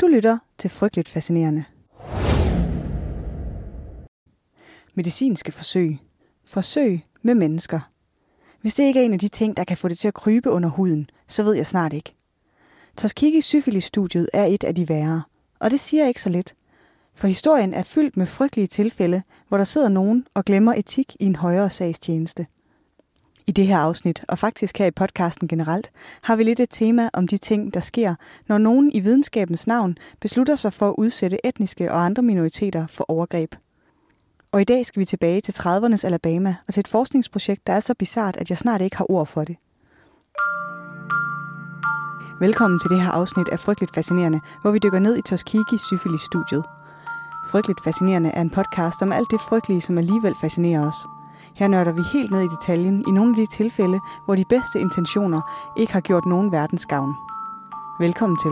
Du lytter til Frygteligt Fascinerende. Medicinske forsøg. Forsøg med mennesker. Hvis det ikke er en af de ting, der kan få det til at krybe under huden, så ved jeg snart ikke. Toskiki syfilis-studiet er et af de værre, og det siger ikke så lidt. For historien er fyldt med frygtelige tilfælde, hvor der sidder nogen og glemmer etik i en højere sagstjeneste. I det her afsnit, og faktisk her i podcasten generelt, har vi lidt et tema om de ting, der sker, når nogen i videnskabens navn beslutter sig for at udsætte etniske og andre minoriteter for overgreb. Og i dag skal vi tilbage til 30'ernes Alabama og til et forskningsprojekt, der er så bizart, at jeg snart ikke har ord for det. Velkommen til det her afsnit af Frygteligt Fascinerende, hvor vi dykker ned i Tuskegee Syfilis-studiet. Frygteligt Fascinerende er en podcast om alt det frygtelige, som alligevel fascinerer os – her nørder vi helt ned i detaljen i nogle af de tilfælde, hvor de bedste intentioner ikke har gjort nogen verdens gavn. Velkommen til.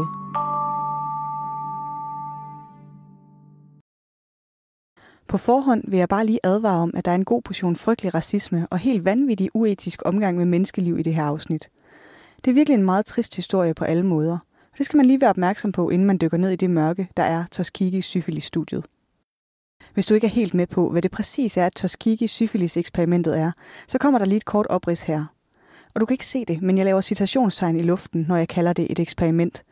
På forhånd vil jeg bare lige advare om, at der er en god portion frygtelig racisme og helt vanvittig uetisk omgang med menneskeliv i det her afsnit. Det er virkelig en meget trist historie på alle måder. Og det skal man lige være opmærksom på, inden man dykker ned i det mørke, der er Tuskegee syfilis-studiet. Hvis du ikke er helt med på, hvad det præcis er, at Tuskegee syfilis-eksperimentet er, så kommer der lige et kort oprids her. Og du kan ikke se det, men jeg laver citationstegn i luften, når jeg kalder det et eksperiment.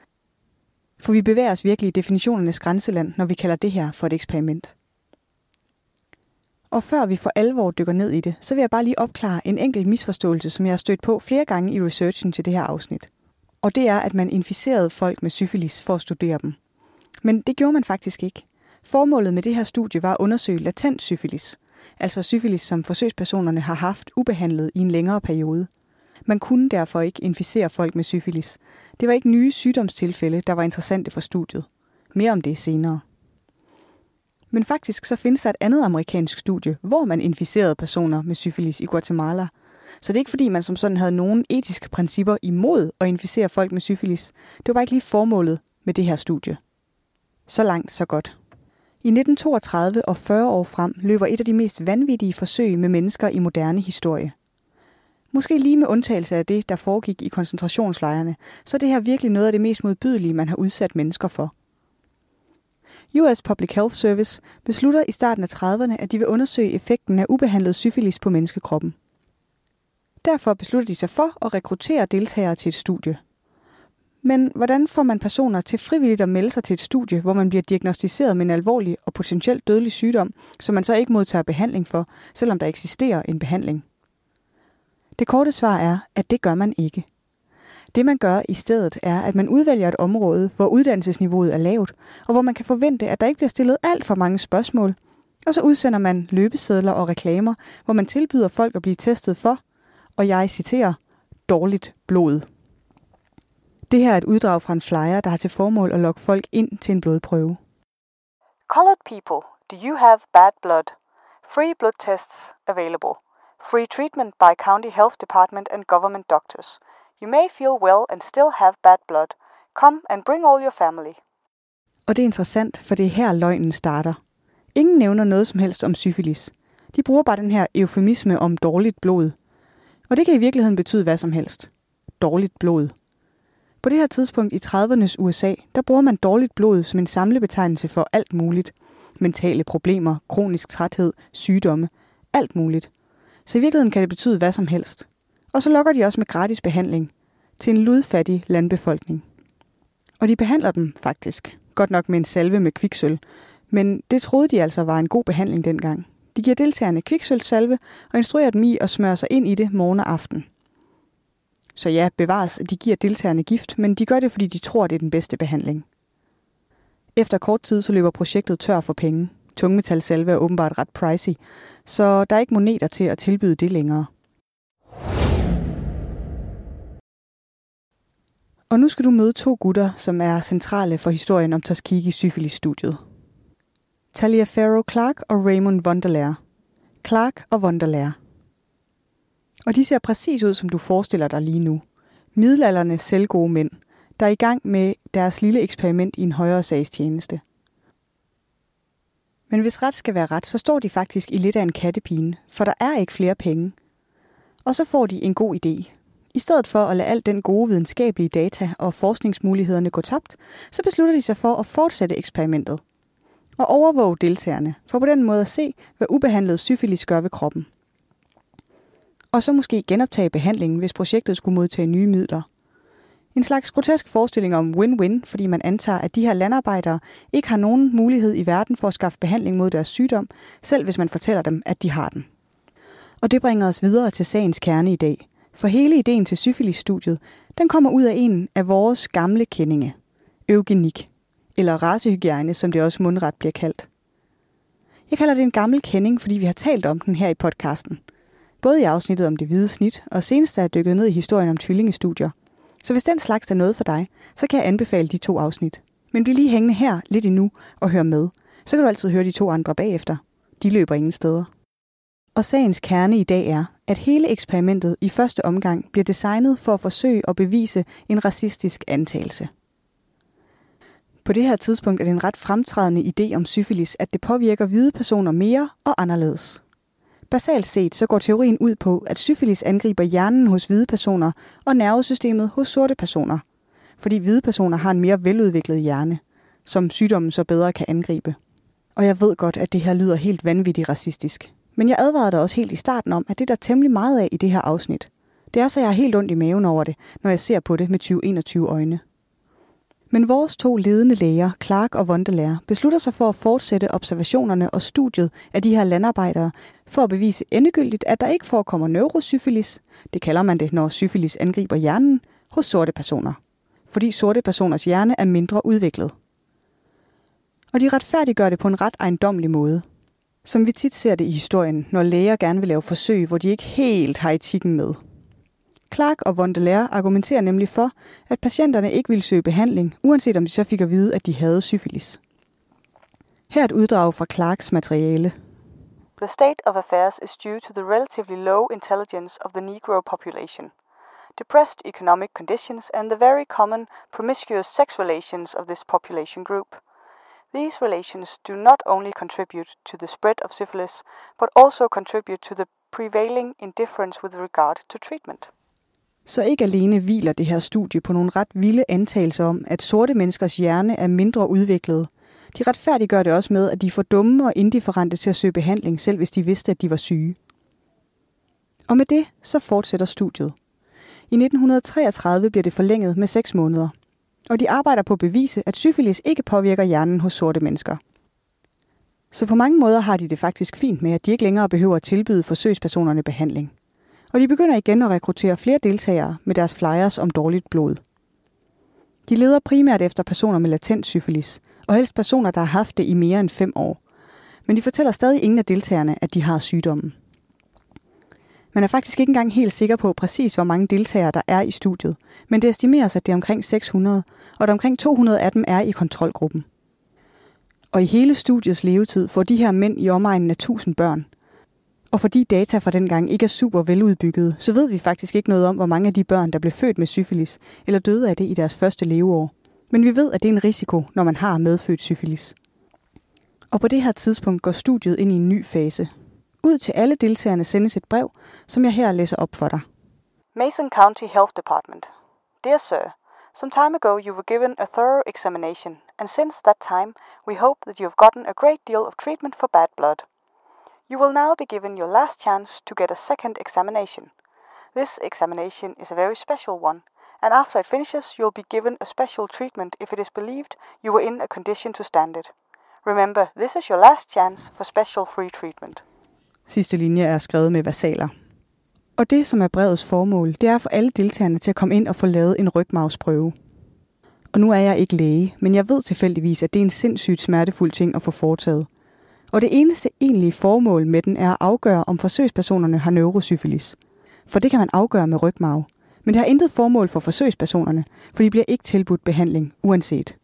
For vi bevæger os virkelig i definitionernes grænseland, når vi kalder det her for et eksperiment. Og før vi for alvor dykker ned i det, så vil jeg bare lige opklare en enkelt misforståelse, som jeg har stødt på flere gange i researchen til det her afsnit. Og det er, at man inficerede folk med syfilis for at studere dem. Men det gjorde man faktisk ikke. Formålet med det her studie var at undersøge latent syfilis, altså syfilis, som forsøgspersonerne har haft ubehandlet i en længere periode. Man kunne derfor ikke inficere folk med syfilis. Det var ikke nye sygdomstilfælde, der var interessante for studiet. Mere om det senere. Men faktisk så findes der et andet amerikansk studie, hvor man inficerede personer med syfilis i Guatemala. Så det er ikke fordi, man som sådan havde nogen etiske principper imod at inficere folk med syfilis. Det var bare ikke lige formålet med det her studie. Så langt, så godt. I 1932 og 40 år frem løber et af de mest vanvittige forsøg med mennesker i moderne historie. Måske lige med undtagelse af det, der foregik i koncentrationslejrene, så er det her virkelig noget af det mest modbydelige, man har udsat mennesker for. US Public Health Service beslutter i starten af 30'erne, at de vil undersøge effekten af ubehandlet syfilis på menneskekroppen. Derfor beslutter de sig for at rekruttere deltagere til et studie – men hvordan får man personer til frivilligt at melde sig til et studie, hvor man bliver diagnostiseret med en alvorlig og potentielt dødelig sygdom, som man så ikke modtager behandling for, selvom der eksisterer en behandling? Det korte svar er, at det gør man ikke. Det man gør i stedet er, at man udvælger et område, hvor uddannelsesniveauet er lavt, og hvor man kan forvente, at der ikke bliver stillet alt for mange spørgsmål, og så udsender man løbesedler og reklamer, hvor man tilbyder folk at blive testet for, og jeg citerer, dårligt blod. Det her er et uddrag fra en flyer, der har til formål at lokke folk ind til en blodprøve. Colored people, do you have bad blood? Free blood tests available. Free treatment by county health department and government doctors. You may feel well and still have bad blood. Come and bring all your family. Og det er interessant, for det er her løgnen starter. Ingen nævner noget som helst om syfilis. De bruger bare den her eufemisme om dårligt blod. Og det kan i virkeligheden betyde hvad som helst. Dårligt blod. På det her tidspunkt i 30'ernes USA, der bruger man dårligt blod som en samlebetegnelse for alt muligt. Mentale problemer, kronisk træthed, sygdomme, alt muligt. Så i virkeligheden kan det betyde hvad som helst. Og så lokker de også med gratis behandling til en ludfattig landbefolkning. Og de behandler dem faktisk. Godt nok med en salve med kviksøl. Men det troede de altså var en god behandling dengang. De giver deltagerne kviksølsalve og instruerer dem i at smøre sig ind i det morgen og aften. Så ja, bevares, de giver deltagerne gift, men de gør det, fordi de tror, det er den bedste behandling. Efter kort tid så løber projektet tør for penge. Tungmetalsalve er åbenbart ret pricey, så der er ikke moneter til at tilbyde det længere. Og nu skal du møde to gutter, som er centrale for historien om Tuskegee syfilis-studiet. Talia Farrow Clark og Raymond Wunderlær. Clark og Wunderlær og de ser præcis ud, som du forestiller dig lige nu. Middelalderne selvgode mænd, der er i gang med deres lille eksperiment i en højere sagstjeneste. Men hvis ret skal være ret, så står de faktisk i lidt af en kattepine, for der er ikke flere penge. Og så får de en god idé. I stedet for at lade al den gode videnskabelige data og forskningsmulighederne gå tabt, så beslutter de sig for at fortsætte eksperimentet og overvåge deltagerne, for på den måde at se, hvad ubehandlet syfilis gør ved kroppen. Og så måske genoptage behandlingen, hvis projektet skulle modtage nye midler. En slags grotesk forestilling om win-win, fordi man antager, at de her landarbejdere ikke har nogen mulighed i verden for at skaffe behandling mod deres sygdom, selv hvis man fortæller dem, at de har den. Og det bringer os videre til sagens kerne i dag. For hele ideen til syfilisstudiet, den kommer ud af en af vores gamle kendinge, eugenik, eller racehygiejne, som det også mundret bliver kaldt. Jeg kalder det en gammel kending, fordi vi har talt om den her i podcasten. Både i afsnittet om det hvide snit, og senest er jeg dykket ned i historien om tvillingestudier – så hvis den slags er noget for dig, så kan jeg anbefale de to afsnit. Men bliv lige hængende her lidt endnu og hør med. Så kan du altid høre de to andre bagefter. De løber ingen steder. Og sagens kerne i dag er, at hele eksperimentet i første omgang bliver designet for at forsøge at bevise en racistisk antagelse. På det her tidspunkt er det en ret fremtrædende idé om syfilis, at det påvirker hvide personer mere og anderledes. Basalt set så går teorien ud på, at syfilis angriber hjernen hos hvide personer og nervesystemet hos sorte personer, fordi hvide personer har en mere veludviklet hjerne, som sygdommen så bedre kan angribe. Og jeg ved godt, at det her lyder helt vanvittigt racistisk. Men jeg advarede dig også helt i starten om, at det er der temmelig meget af i det her afsnit. Det er så, jeg har helt ondt i maven over det, når jeg ser på det med 2021 øjne. Men vores to ledende læger, Clark og Vondelær, beslutter sig for at fortsætte observationerne og studiet af de her landarbejdere, for at bevise endegyldigt, at der ikke forekommer neurosyfilis, det kalder man det, når syfilis angriber hjernen, hos sorte personer. Fordi sorte personers hjerne er mindre udviklet. Og de retfærdiggør det på en ret ejendommelig måde. Som vi tit ser det i historien, når læger gerne vil lave forsøg, hvor de ikke helt har etikken med – Clark og Vondelaire argumenterer nemlig for, at patienterne ikke ville søge behandling, uanset om de så fik at vide, at de havde syfilis. Her et uddrag fra Clarks materiale. The state of affairs is due to the relatively low intelligence of the Negro population, depressed economic conditions, and the very common promiscuous sex relations of this population group. These relations do not only contribute to the spread of syphilis, but also contribute to the prevailing indifference with regard to treatment. Så ikke alene hviler det her studie på nogle ret vilde antagelser om, at sorte menneskers hjerne er mindre udviklet. De retfærdiggør det også med, at de er for dumme og indifferente til at søge behandling, selv hvis de vidste, at de var syge. Og med det, så fortsætter studiet. I 1933 bliver det forlænget med 6 måneder. Og de arbejder på at bevise, at syfilis ikke påvirker hjernen hos sorte mennesker. Så på mange måder har de det faktisk fint med, at de ikke længere behøver at tilbyde forsøgspersonerne behandling og de begynder igen at rekruttere flere deltagere med deres flyers om dårligt blod. De leder primært efter personer med latent syfilis, og helst personer, der har haft det i mere end fem år. Men de fortæller stadig ingen af deltagerne, at de har sygdommen. Man er faktisk ikke engang helt sikker på præcis, hvor mange deltagere der er i studiet, men det estimeres, at det er omkring 600, og at omkring 200 af dem er i kontrolgruppen. Og i hele studiets levetid får de her mænd i omegnen af 1000 børn, og fordi data fra dengang ikke er super veludbygget, så ved vi faktisk ikke noget om, hvor mange af de børn, der blev født med syfilis, eller døde af det i deres første leveår. Men vi ved, at det er en risiko, når man har medfødt syfilis. Og på det her tidspunkt går studiet ind i en ny fase. Ud til alle deltagerne sendes et brev, som jeg her læser op for dig. Mason County Health Department. Dear Sir, Some time ago you were given a thorough examination, and since that time we hope that you have gotten a great deal of treatment for bad blood. You will now be given your last chance to get a second examination. This examination is a very special one, and after it finishes, you'll be given a special treatment if it is believed you were in a condition to stand it. Remember, this is your last chance for special free treatment. Sidste linje er skrevet med versaler. Og det, som er brevets formål, det er for alle deltagerne til at komme ind og få lavet en rygmavsprøve. Og nu er jeg ikke læge, men jeg ved tilfældigvis, at det er en sindssygt smertefuld ting at få foretaget – og det eneste egentlige formål med den er at afgøre, om forsøgspersonerne har neurosyfilis. For det kan man afgøre med rygmarv. Men det har intet formål for forsøgspersonerne, for de bliver ikke tilbudt behandling, uanset.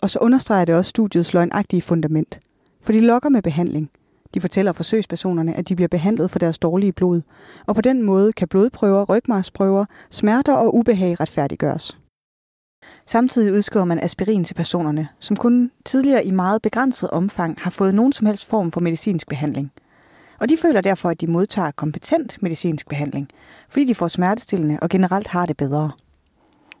Og så understreger det også studiets løgnagtige fundament. For de lokker med behandling. De fortæller forsøgspersonerne, at de bliver behandlet for deres dårlige blod, og på den måde kan blodprøver, rygmarsprøver, smerter og ubehag retfærdiggøres. Samtidig udskriver man aspirin til personerne, som kun tidligere i meget begrænset omfang har fået nogen som helst form for medicinsk behandling. Og de føler derfor, at de modtager kompetent medicinsk behandling, fordi de får smertestillende og generelt har det bedre.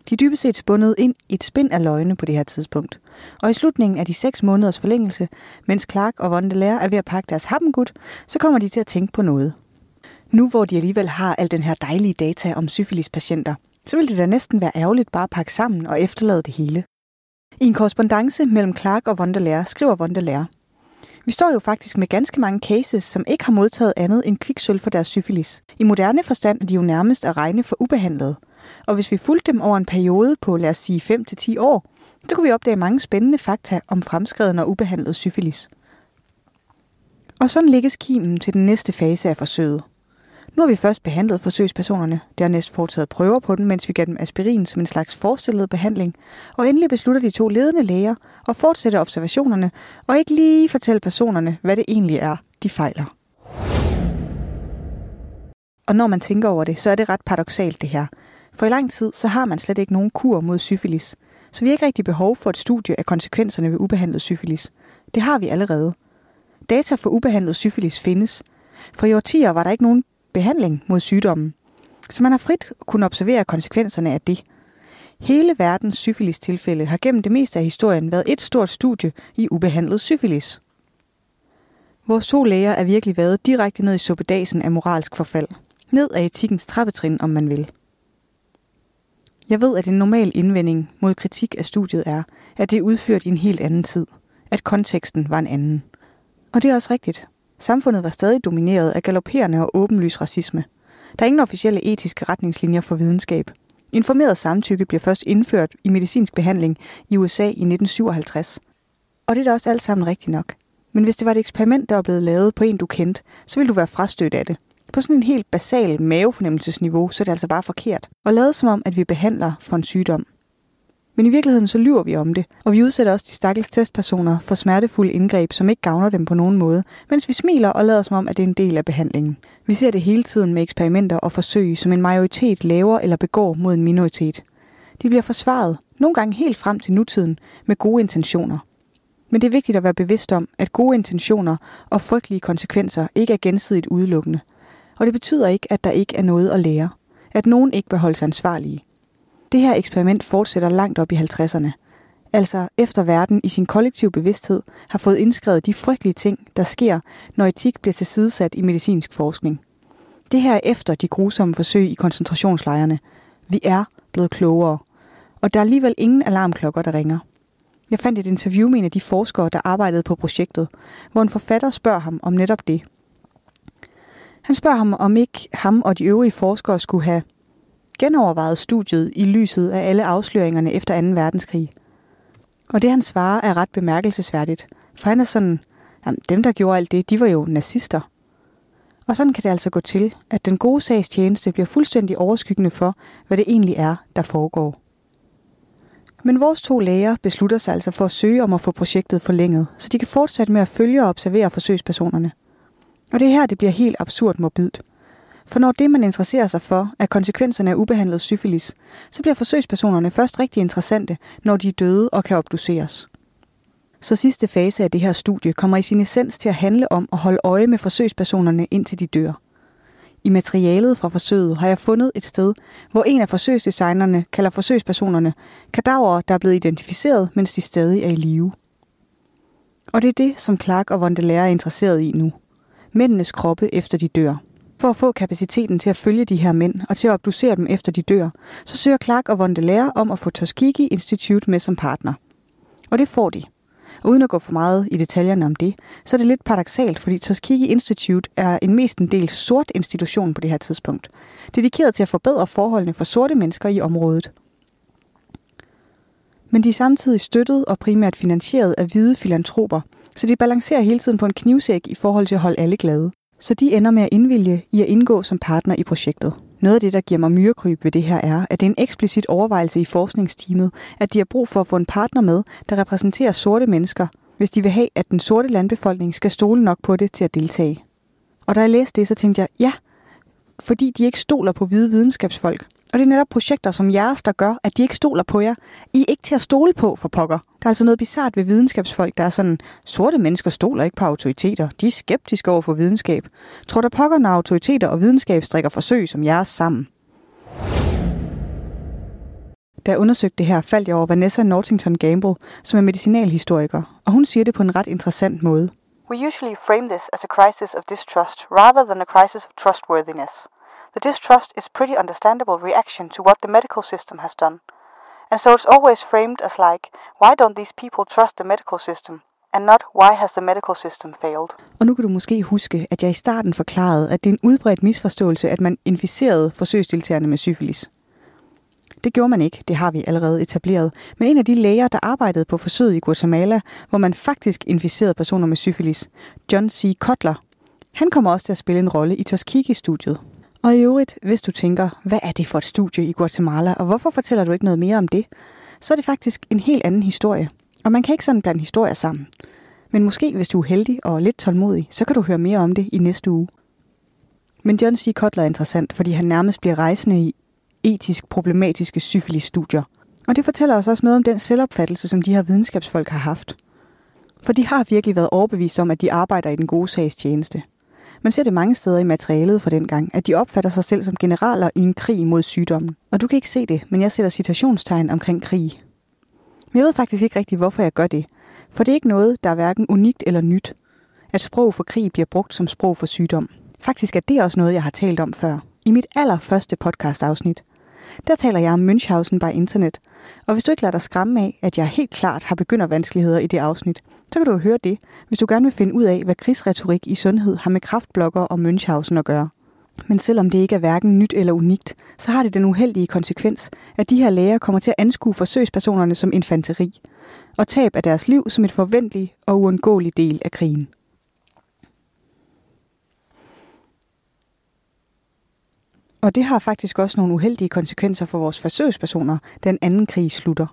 De er dybest set spundet ind i et spind af løgne på det her tidspunkt. Og i slutningen af de seks måneders forlængelse, mens Clark og Vondelær er ved at pakke deres happengud, så kommer de til at tænke på noget. Nu hvor de alligevel har al den her dejlige data om syfilispatienter, så ville det da næsten være ærgerligt bare at pakke sammen og efterlade det hele. I en korrespondence mellem Clark og Vondelær skriver Vondelær, vi står jo faktisk med ganske mange cases, som ikke har modtaget andet end kviksøl for deres syfilis. I moderne forstand er de jo nærmest at regne for ubehandlet. Og hvis vi fulgte dem over en periode på, lad os sige 5-10 år, så kunne vi opdage mange spændende fakta om fremskreden og ubehandlet syfilis. Og sådan lægges kimen til den næste fase af forsøget. Nu har vi først behandlet forsøgspersonerne, dernæst foretaget prøver på dem, mens vi gav dem aspirin som en slags forestillet behandling, og endelig beslutter de to ledende læger at fortsætte observationerne og ikke lige fortælle personerne, hvad det egentlig er, de fejler. Og når man tænker over det, så er det ret paradoxalt det her. For i lang tid, så har man slet ikke nogen kur mod syfilis. Så vi har ikke rigtig behov for et studie af konsekvenserne ved ubehandlet syfilis. Det har vi allerede. Data for ubehandlet syfilis findes. For i årtier var der ikke nogen behandling mod sygdommen. Så man har frit kunnet observere konsekvenserne af det. Hele verdens syfilis-tilfælde har gennem det meste af historien været et stort studie i ubehandlet syfilis. Vores to læger er virkelig været direkte ned i suppedasen af moralsk forfald. Ned af etikkens trappetrin, om man vil. Jeg ved, at en normal indvending mod kritik af studiet er, at det er udført i en helt anden tid. At konteksten var en anden. Og det er også rigtigt. Samfundet var stadig domineret af galopperende og åbenlys racisme. Der er ingen officielle etiske retningslinjer for videnskab. Informeret samtykke bliver først indført i medicinsk behandling i USA i 1957. Og det er da også alt sammen rigtigt nok. Men hvis det var et eksperiment, der var blevet lavet på en, du kendte, så ville du være frastødt af det. På sådan en helt basal mavefornemmelsesniveau, så er det altså bare forkert. Og lavet som om, at vi behandler for en sygdom. Men i virkeligheden så lyver vi om det, og vi udsætter også de stakkels testpersoner for smertefulde indgreb, som ikke gavner dem på nogen måde, mens vi smiler og lader som om, at det er en del af behandlingen. Vi ser det hele tiden med eksperimenter og forsøg, som en majoritet laver eller begår mod en minoritet. De bliver forsvaret, nogle gange helt frem til nutiden, med gode intentioner. Men det er vigtigt at være bevidst om, at gode intentioner og frygtelige konsekvenser ikke er gensidigt udelukkende. Og det betyder ikke, at der ikke er noget at lære. At nogen ikke vil holde sig ansvarlige. Det her eksperiment fortsætter langt op i 50'erne. Altså efter verden i sin kollektive bevidsthed har fået indskrevet de frygtelige ting, der sker, når etik bliver tilsidesat i medicinsk forskning. Det her er efter de grusomme forsøg i koncentrationslejrene. Vi er blevet klogere. Og der er alligevel ingen alarmklokker, der ringer. Jeg fandt et interview med en af de forskere, der arbejdede på projektet, hvor en forfatter spørger ham om netop det. Han spørger ham, om ikke ham og de øvrige forskere skulle have genovervejet studiet i lyset af alle afsløringerne efter 2. verdenskrig. Og det han svarer er ret bemærkelsesværdigt, for han er sådan, jamen, dem der gjorde alt det, de var jo nazister. Og sådan kan det altså gå til, at den gode sags tjeneste bliver fuldstændig overskyggende for, hvad det egentlig er, der foregår. Men vores to læger beslutter sig altså for at søge om at få projektet forlænget, så de kan fortsætte med at følge og observere forsøgspersonerne. Og det er her, det bliver helt absurd morbidt. For når det, man interesserer sig for, er konsekvenserne af ubehandlet syfilis, så bliver forsøgspersonerne først rigtig interessante, når de er døde og kan obduceres. Så sidste fase af det her studie kommer i sin essens til at handle om at holde øje med forsøgspersonerne indtil de dør. I materialet fra forsøget har jeg fundet et sted, hvor en af forsøgsdesignerne kalder forsøgspersonerne kadaver, der er blevet identificeret, mens de stadig er i live. Og det er det, som Clark og Vondelær er interesseret i nu. Mændenes kroppe efter de dør. For at få kapaciteten til at følge de her mænd og til at obducere dem efter de dør, så søger Clark og Vondelær om at få Tuskegee Institute med som partner. Og det får de. Og uden at gå for meget i detaljerne om det, så er det lidt paradoxalt, fordi Tuskegee Institute er en mest en del sort institution på det her tidspunkt, dedikeret til at forbedre forholdene for sorte mennesker i området. Men de er samtidig støttet og primært finansieret af hvide filantroper, så de balancerer hele tiden på en knivsæk i forhold til at holde alle glade så de ender med at indvilge i at indgå som partner i projektet. Noget af det, der giver mig myrekryb ved det her, er, at det er en eksplicit overvejelse i forskningsteamet, at de har brug for at få en partner med, der repræsenterer sorte mennesker, hvis de vil have, at den sorte landbefolkning skal stole nok på det til at deltage. Og da jeg læste det, så tænkte jeg, ja, fordi de ikke stoler på hvide videnskabsfolk, og det er netop projekter som jeres, der gør, at de ikke stoler på jer. I er ikke til at stole på for pokker. Der er altså noget bizart ved videnskabsfolk, der er sådan, sorte mennesker stoler ikke på autoriteter. De er skeptiske over for videnskab. Tror der pokker, når autoriteter og videnskab strikker forsøg som jeres sammen? Da jeg undersøgte det her, faldt jeg over Vanessa Nortington Gamble, som er medicinalhistoriker, og hun siger det på en ret interessant måde. We usually frame this as a crisis of distrust rather than a crisis of trustworthiness. The distrust is pretty understandable reaction to what the medical system has done. And so it's always framed as like, why don't these people trust the medical system? And not, why has the medical system failed? Og nu kan du måske huske, at jeg i starten forklarede, at det er en udbredt misforståelse, at man inficerede forsøgsdeltagerne med syfilis. Det gjorde man ikke, det har vi allerede etableret. Men en af de læger, der arbejdede på forsøget i Guatemala, hvor man faktisk inficerede personer med syfilis, John C. Kotler, han kommer også til at spille en rolle i Tuskegee-studiet. Og i øvrigt, hvis du tænker, hvad er det for et studie i Guatemala, og hvorfor fortæller du ikke noget mere om det, så er det faktisk en helt anden historie. Og man kan ikke sådan blande historier sammen. Men måske, hvis du er heldig og lidt tålmodig, så kan du høre mere om det i næste uge. Men John C. Kotler er interessant, fordi han nærmest bliver rejsende i etisk problematiske syfilis-studier. Og det fortæller os også noget om den selvopfattelse, som de her videnskabsfolk har haft. For de har virkelig været overbevist om, at de arbejder i den gode sags tjeneste. Man ser det mange steder i materialet fra den gang, at de opfatter sig selv som generaler i en krig mod sygdommen. Og du kan ikke se det, men jeg sætter citationstegn omkring krig. Men jeg ved faktisk ikke rigtig, hvorfor jeg gør det. For det er ikke noget, der er hverken unikt eller nyt. At sprog for krig bliver brugt som sprog for sygdom. Faktisk er det også noget, jeg har talt om før. I mit allerførste podcast-afsnit. Der taler jeg om Münchhausen by internet. Og hvis du ikke lader dig skræmme af, at jeg helt klart har begyndervanskeligheder i det afsnit, så kan du høre det, hvis du gerne vil finde ud af, hvad krigsretorik i sundhed har med kraftblokker og Münchhausen at gøre. Men selvom det ikke er hverken nyt eller unikt, så har det den uheldige konsekvens, at de her læger kommer til at anskue forsøgspersonerne som infanteri, og tab af deres liv som et forventeligt og uundgåeligt del af krigen. Og det har faktisk også nogle uheldige konsekvenser for vores forsøgspersoner, da den anden krig slutter.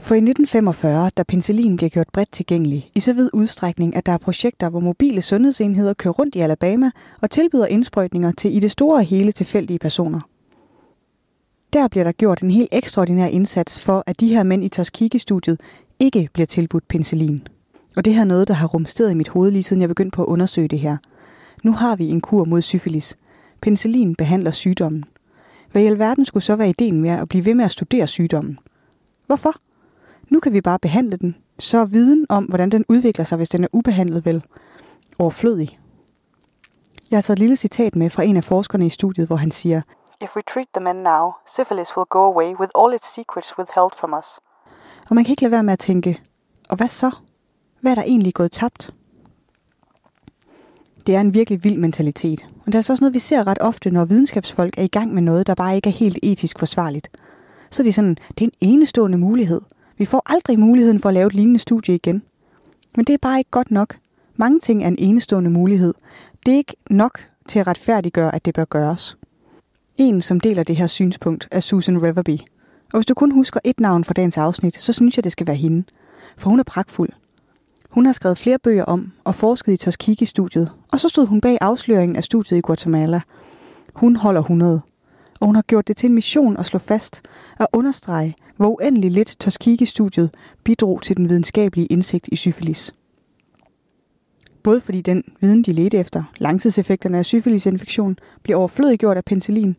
For i 1945, da penicillin bliver gjort bredt tilgængelig, i så vid udstrækning, at der er projekter, hvor mobile sundhedsenheder kører rundt i Alabama og tilbyder indsprøjtninger til i det store hele tilfældige personer. Der bliver der gjort en helt ekstraordinær indsats for, at de her mænd i Tuskegee-studiet ikke bliver tilbudt penicillin. Og det her er noget, der har rumsteret i mit hoved lige siden jeg begyndte på at undersøge det her. Nu har vi en kur mod syfilis. Penicillin behandler sygdommen. Hvad i alverden skulle så være ideen med at blive ved med at studere sygdommen? Hvorfor? Nu kan vi bare behandle den, så er viden om, hvordan den udvikler sig, hvis den er ubehandlet vel, overflødig. Jeg har taget et lille citat med fra en af forskerne i studiet, hvor han siger, If we treat the men now, syphilis will go away with all its secrets withheld from us. Og man kan ikke lade være med at tænke, og hvad så? Hvad er der egentlig gået tabt? Det er en virkelig vild mentalitet. Og det er altså også noget, vi ser ret ofte, når videnskabsfolk er i gang med noget, der bare ikke er helt etisk forsvarligt. Så er det sådan, det er en enestående mulighed. Vi får aldrig muligheden for at lave et lignende studie igen. Men det er bare ikke godt nok. Mange ting er en enestående mulighed. Det er ikke nok til at retfærdiggøre, at det bør gøres. En, som deler det her synspunkt, er Susan Reverby. Og hvis du kun husker et navn fra dagens afsnit, så synes jeg, det skal være hende. For hun er pragtfuld. Hun har skrevet flere bøger om og forsket i Tuskegee-studiet, og så stod hun bag afsløringen af studiet i Guatemala. Hun holder 100, og hun har gjort det til en mission at slå fast og understrege, hvor uendelig lidt Tuskegee-studiet bidrog til den videnskabelige indsigt i syfilis. Både fordi den viden, de ledte efter, langtidseffekterne af syfilisinfektion, blev overflødiggjort af penicillin,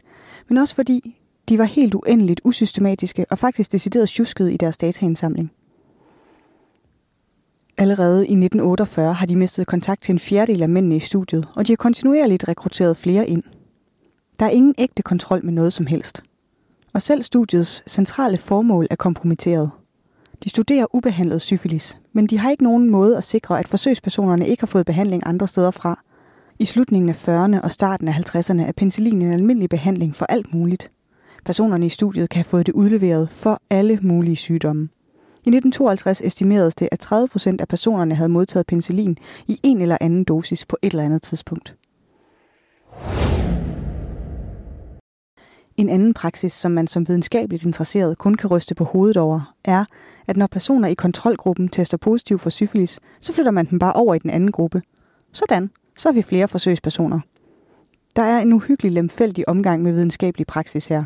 men også fordi de var helt uendeligt usystematiske og faktisk decideret tjuskede i deres dataindsamling. Allerede i 1948 har de mistet kontakt til en fjerdedel af mændene i studiet, og de har kontinuerligt rekrutteret flere ind. Der er ingen ægte kontrol med noget som helst. Og selv studiets centrale formål er kompromitteret. De studerer ubehandlet syfilis, men de har ikke nogen måde at sikre, at forsøgspersonerne ikke har fået behandling andre steder fra. I slutningen af 40'erne og starten af 50'erne er penicillin en almindelig behandling for alt muligt. Personerne i studiet kan have fået det udleveret for alle mulige sygdomme. I 1952 estimeredes det, at 30 procent af personerne havde modtaget penicillin i en eller anden dosis på et eller andet tidspunkt. En anden praksis, som man som videnskabeligt interesseret kun kan ryste på hovedet over, er, at når personer i kontrolgruppen tester positiv for syfilis, så flytter man dem bare over i den anden gruppe. Sådan, så har vi flere forsøgspersoner. Der er en uhyggelig lemfældig omgang med videnskabelig praksis her.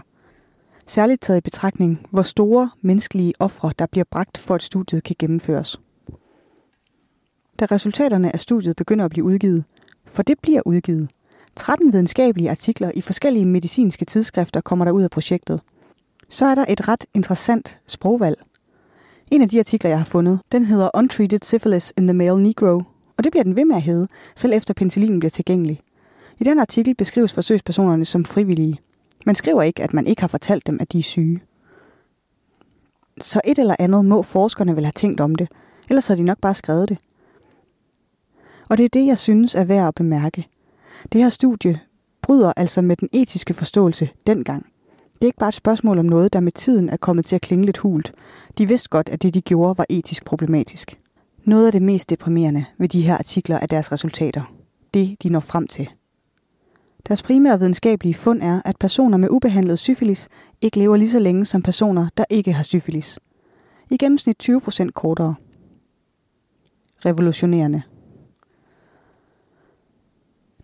Særligt taget i betragtning, hvor store menneskelige ofre, der bliver bragt for, at studiet kan gennemføres. Da resultaterne af studiet begynder at blive udgivet, for det bliver udgivet, 13 videnskabelige artikler i forskellige medicinske tidsskrifter kommer der ud af projektet. Så er der et ret interessant sprogvalg. En af de artikler, jeg har fundet, den hedder Untreated Syphilis in the Male Negro, og det bliver den ved med at hedde, selv efter penicillin bliver tilgængelig. I den artikel beskrives forsøgspersonerne som frivillige. Man skriver ikke, at man ikke har fortalt dem, at de er syge. Så et eller andet må forskerne vel have tænkt om det, ellers har de nok bare skrevet det. Og det er det, jeg synes er værd at bemærke. Det her studie bryder altså med den etiske forståelse dengang. Det er ikke bare et spørgsmål om noget, der med tiden er kommet til at klinge lidt hult. De vidste godt, at det, de gjorde, var etisk problematisk. Noget af det mest deprimerende ved de her artikler er deres resultater. Det, de når frem til. Deres primære videnskabelige fund er, at personer med ubehandlet syfilis ikke lever lige så længe som personer, der ikke har syfilis. I gennemsnit 20 procent kortere. Revolutionerende.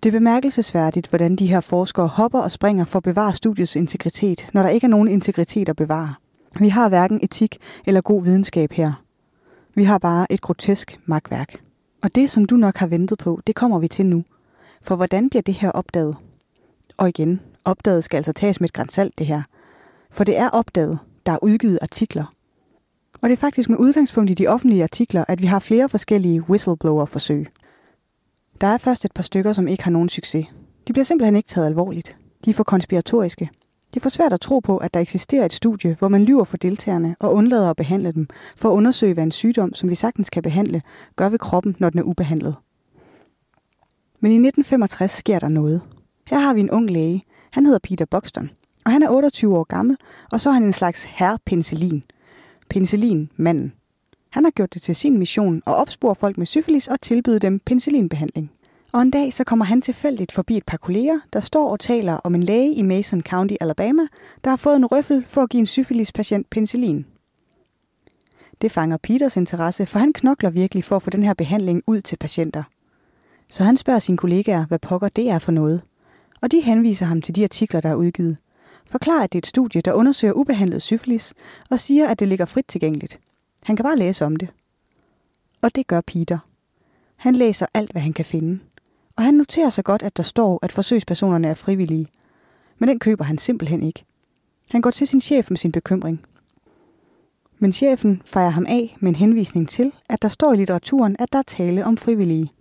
Det er bemærkelsesværdigt, hvordan de her forskere hopper og springer for at bevare studiets integritet, når der ikke er nogen integritet at bevare. Vi har hverken etik eller god videnskab her. Vi har bare et grotesk magtværk. Og det, som du nok har ventet på, det kommer vi til nu. For hvordan bliver det her opdaget? Og igen, opdaget skal altså tages med et grænsalt det her. For det er opdaget, der er udgivet artikler. Og det er faktisk med udgangspunkt i de offentlige artikler, at vi har flere forskellige whistleblower-forsøg. Der er først et par stykker, som ikke har nogen succes. De bliver simpelthen ikke taget alvorligt. De er for konspiratoriske. Det er for svært at tro på, at der eksisterer et studie, hvor man lyver for deltagerne og undlader at behandle dem, for at undersøge, hvad en sygdom, som vi sagtens kan behandle, gør ved kroppen, når den er ubehandlet. Men i 1965 sker der noget. Her har vi en ung læge. Han hedder Peter Buxton, og han er 28 år gammel, og så er han en slags herre penicillin. Penicillin, manden. Han har gjort det til sin mission at opspore folk med syfilis og tilbyde dem penicillinbehandling. Og en dag så kommer han tilfældigt forbi et par kolleger, der står og taler om en læge i Mason County, Alabama, der har fået en røffel for at give en syfilispatient penicillin. Det fanger Peters interesse, for han knokler virkelig for at få den her behandling ud til patienter. Så han spørger sine kollegaer, hvad pokker det er for noget. Og de henviser ham til de artikler, der er udgivet. Forklarer, at det er et studie, der undersøger ubehandlet syfilis, og siger, at det ligger frit tilgængeligt. Han kan bare læse om det. Og det gør Peter. Han læser alt, hvad han kan finde. Og han noterer sig godt, at der står, at forsøgspersonerne er frivillige. Men den køber han simpelthen ikke. Han går til sin chef med sin bekymring. Men chefen fejrer ham af med en henvisning til, at der står i litteraturen, at der er tale om frivillige.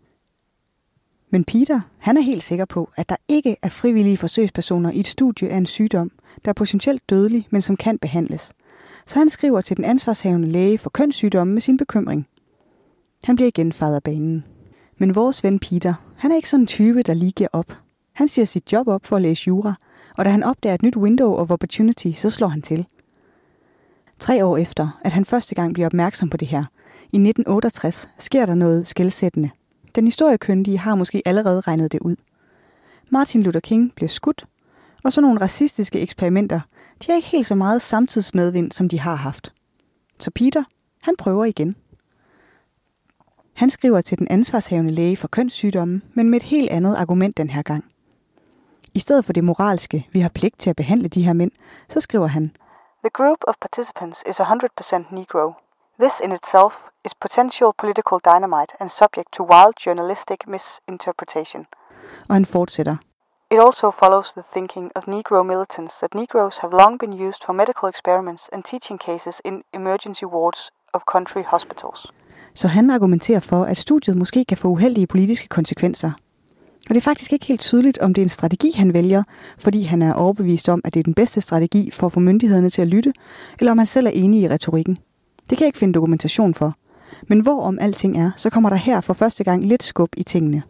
Men Peter, han er helt sikker på, at der ikke er frivillige forsøgspersoner i et studie af en sygdom, der er potentielt dødelig, men som kan behandles så han skriver til den ansvarshavende læge for kønssygdomme med sin bekymring. Han bliver igen fader af banen. Men vores ven Peter, han er ikke sådan en type, der lige giver op. Han siger sit job op for at læse jura, og da han opdager et nyt window of opportunity, så slår han til. Tre år efter, at han første gang bliver opmærksom på det her, i 1968, sker der noget skældsættende. Den historiekyndige har måske allerede regnet det ud. Martin Luther King bliver skudt, og så nogle racistiske eksperimenter de har ikke helt så meget samtidsmedvind, som de har haft. Så Peter, han prøver igen. Han skriver til den ansvarshavende læge for kønssygdomme, men med et helt andet argument den her gang. I stedet for det moralske, vi har pligt til at behandle de her mænd, så skriver han, The group of participants is 100% Negro. This in itself is potential political dynamite and subject to wild journalistic misinterpretation. Og han fortsætter, It also follows the thinking of Negro militants that Negroes have long been used for medical experiments and teaching cases in emergency wards of country hospitals. Så han argumenterer for, at studiet måske kan få uheldige politiske konsekvenser. Og det er faktisk ikke helt tydeligt, om det er en strategi, han vælger, fordi han er overbevist om, at det er den bedste strategi for at få myndighederne til at lytte, eller om han selv er enig i retorikken. Det kan jeg ikke finde dokumentation for. Men hvor om alting er, så kommer der her for første gang lidt skub i tingene.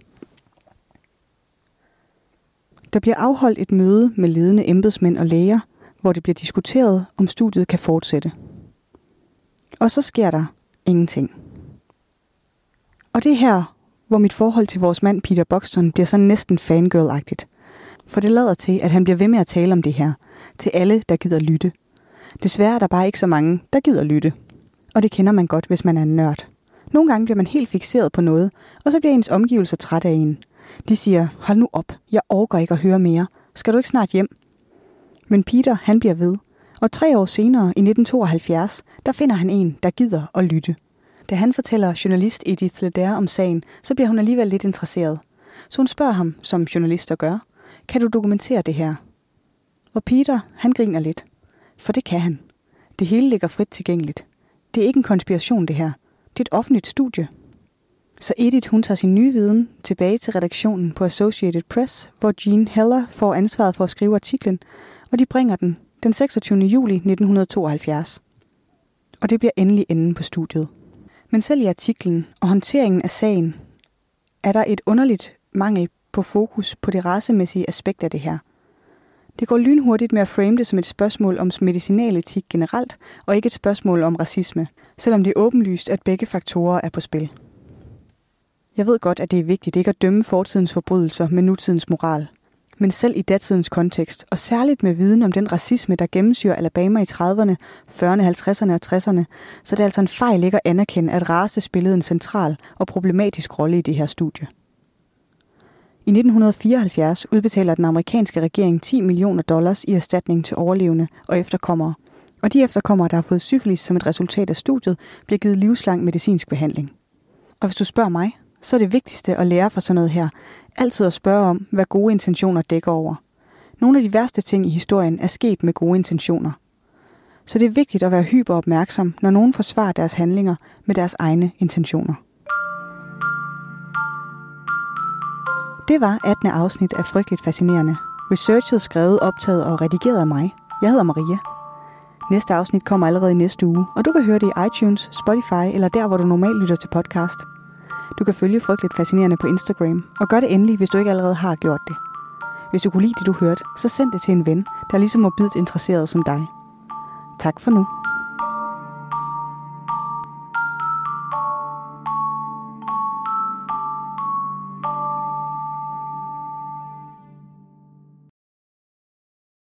Der bliver afholdt et møde med ledende embedsmænd og læger, hvor det bliver diskuteret, om studiet kan fortsætte. Og så sker der ingenting. Og det er her, hvor mit forhold til vores mand Peter Buxton bliver sådan næsten fangirl-agtigt. For det lader til, at han bliver ved med at tale om det her, til alle, der gider lytte. Desværre er der bare ikke så mange, der gider lytte. Og det kender man godt, hvis man er en nørd. Nogle gange bliver man helt fixeret på noget, og så bliver ens omgivelser træt af en. De siger, hold nu op, jeg orker ikke at høre mere. Skal du ikke snart hjem? Men Peter, han bliver ved. Og tre år senere, i 1972, der finder han en, der gider at lytte. Da han fortæller journalist Edith Leder om sagen, så bliver hun alligevel lidt interesseret. Så hun spørger ham, som journalister gør, kan du dokumentere det her? Og Peter, han griner lidt. For det kan han. Det hele ligger frit tilgængeligt. Det er ikke en konspiration, det her. Det er et offentligt studie. Så Edith hun tager sin nye viden tilbage til redaktionen på Associated Press, hvor Jean Heller får ansvaret for at skrive artiklen, og de bringer den den 26. juli 1972. Og det bliver endelig enden på studiet. Men selv i artiklen og håndteringen af sagen, er der et underligt mangel på fokus på det racemæssige aspekt af det her. Det går lynhurtigt med at frame det som et spørgsmål om medicinaletik generelt, og ikke et spørgsmål om racisme, selvom det er åbenlyst, at begge faktorer er på spil. Jeg ved godt, at det er vigtigt ikke at dømme fortidens forbrydelser med nutidens moral. Men selv i datidens kontekst, og særligt med viden om den racisme, der gennemsyrer Alabama i 30'erne, 40'erne, 50'erne og 60'erne, så det er altså en fejl ikke at anerkende, at race spillede en central og problematisk rolle i det her studie. I 1974 udbetaler den amerikanske regering 10 millioner dollars i erstatning til overlevende og efterkommere, og de efterkommere, der har fået syfilis som et resultat af studiet, bliver givet livslang medicinsk behandling. Og hvis du spørger mig, så er det vigtigste at lære fra sådan noget her, altid at spørge om, hvad gode intentioner dækker over. Nogle af de værste ting i historien er sket med gode intentioner. Så det er vigtigt at være hyperopmærksom, når nogen forsvarer deres handlinger med deres egne intentioner. Det var 18. afsnit af Frygteligt Fascinerende. Researchet, skrevet, optaget og redigeret af mig. Jeg hedder Maria. Næste afsnit kommer allerede i næste uge, og du kan høre det i iTunes, Spotify eller der, hvor du normalt lytter til podcast. Du kan følge Frygteligt Fascinerende på Instagram, og gør det endelig, hvis du ikke allerede har gjort det. Hvis du kunne lide det, du hørte, så send det til en ven, der er ligesom morbidt interesseret som dig. Tak for nu.